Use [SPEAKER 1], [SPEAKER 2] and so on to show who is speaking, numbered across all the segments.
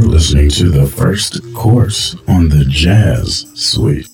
[SPEAKER 1] Listening to the first course on the Jazz Suite.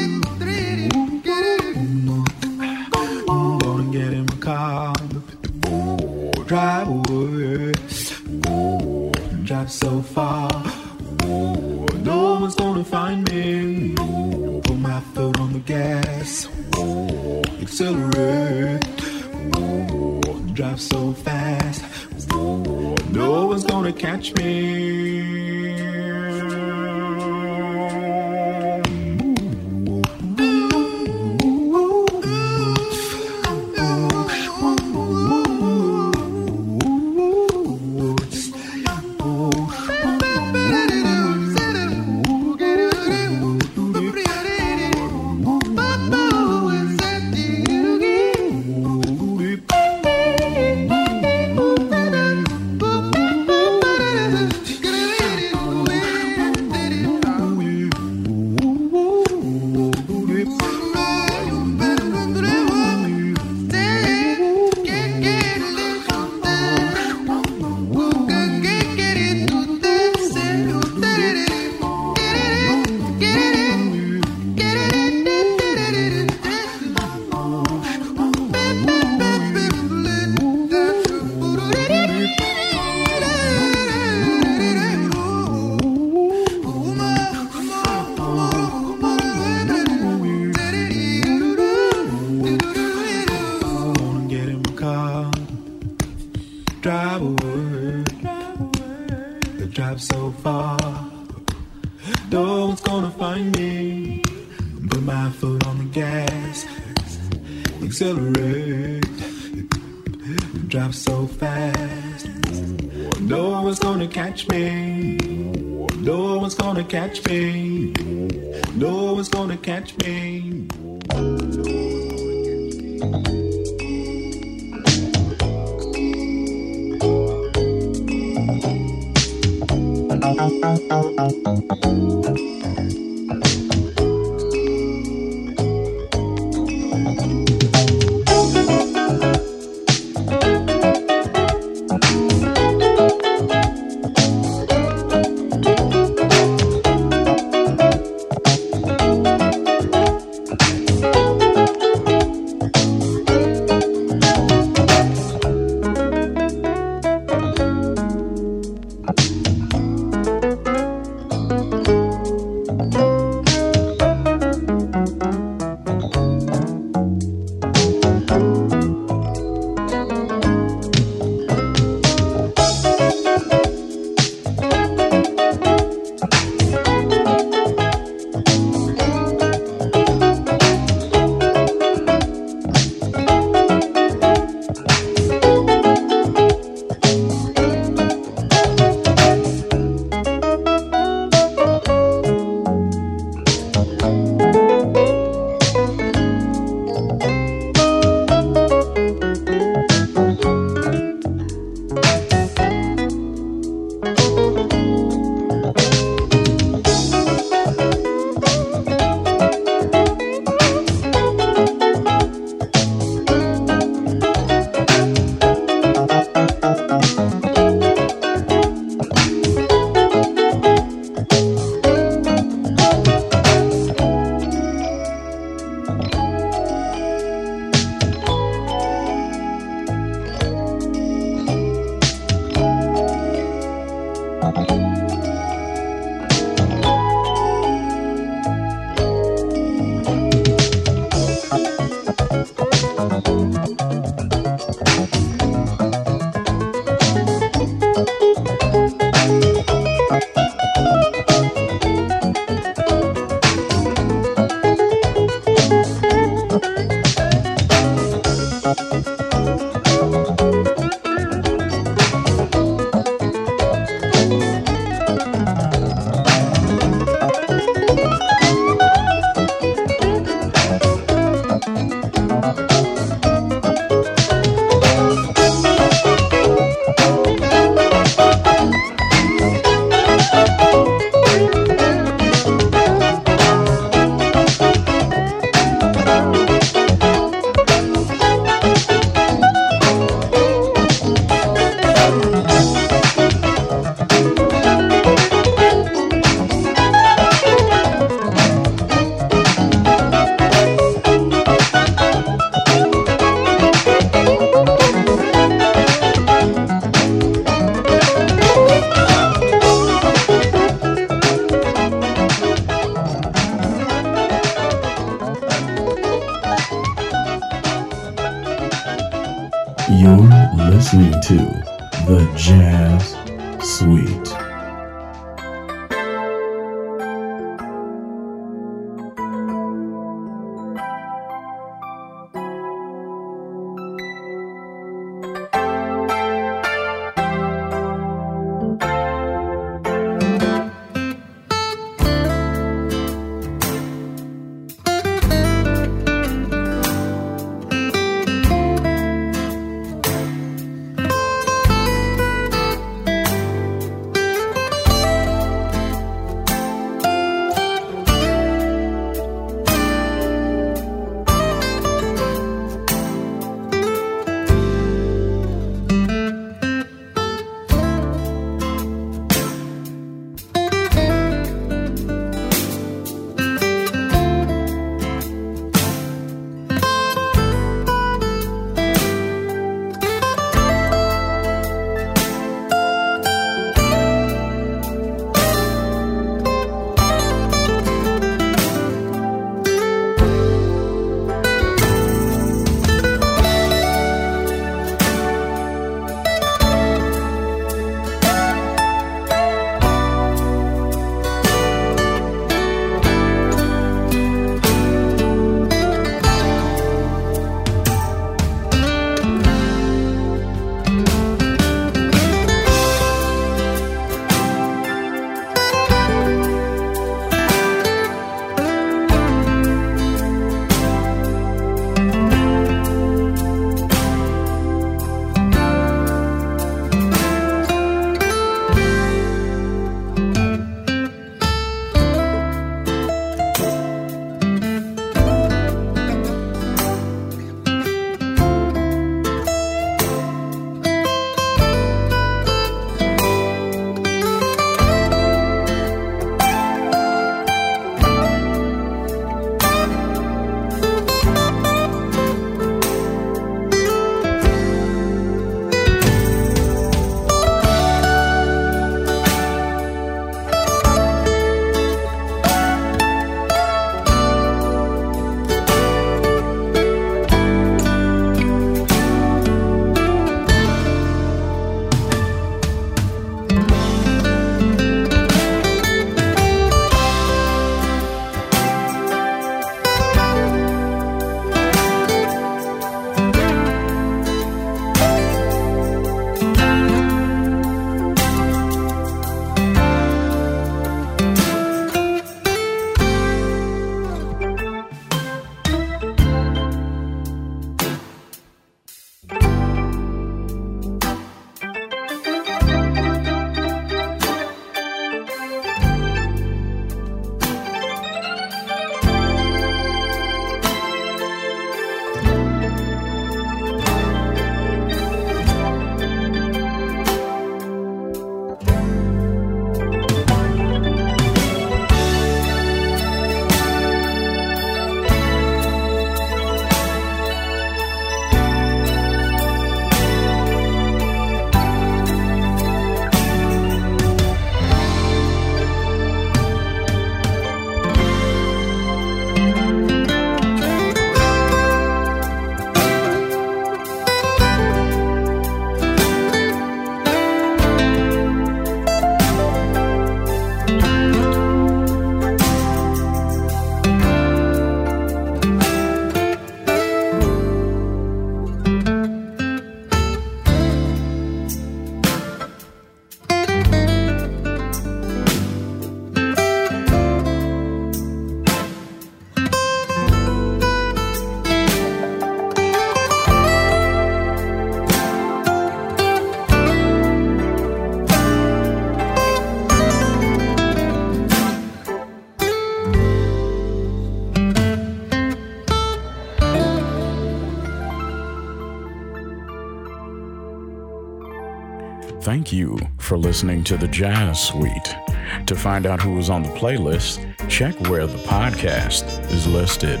[SPEAKER 2] Listening to the Jazz Suite.
[SPEAKER 3] To find out who was on the playlist, check where the podcast is listed.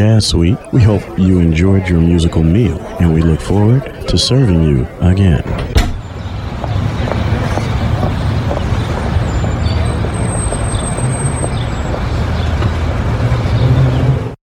[SPEAKER 1] Jazz Suite, we hope you enjoyed your musical meal and we look forward to serving you again.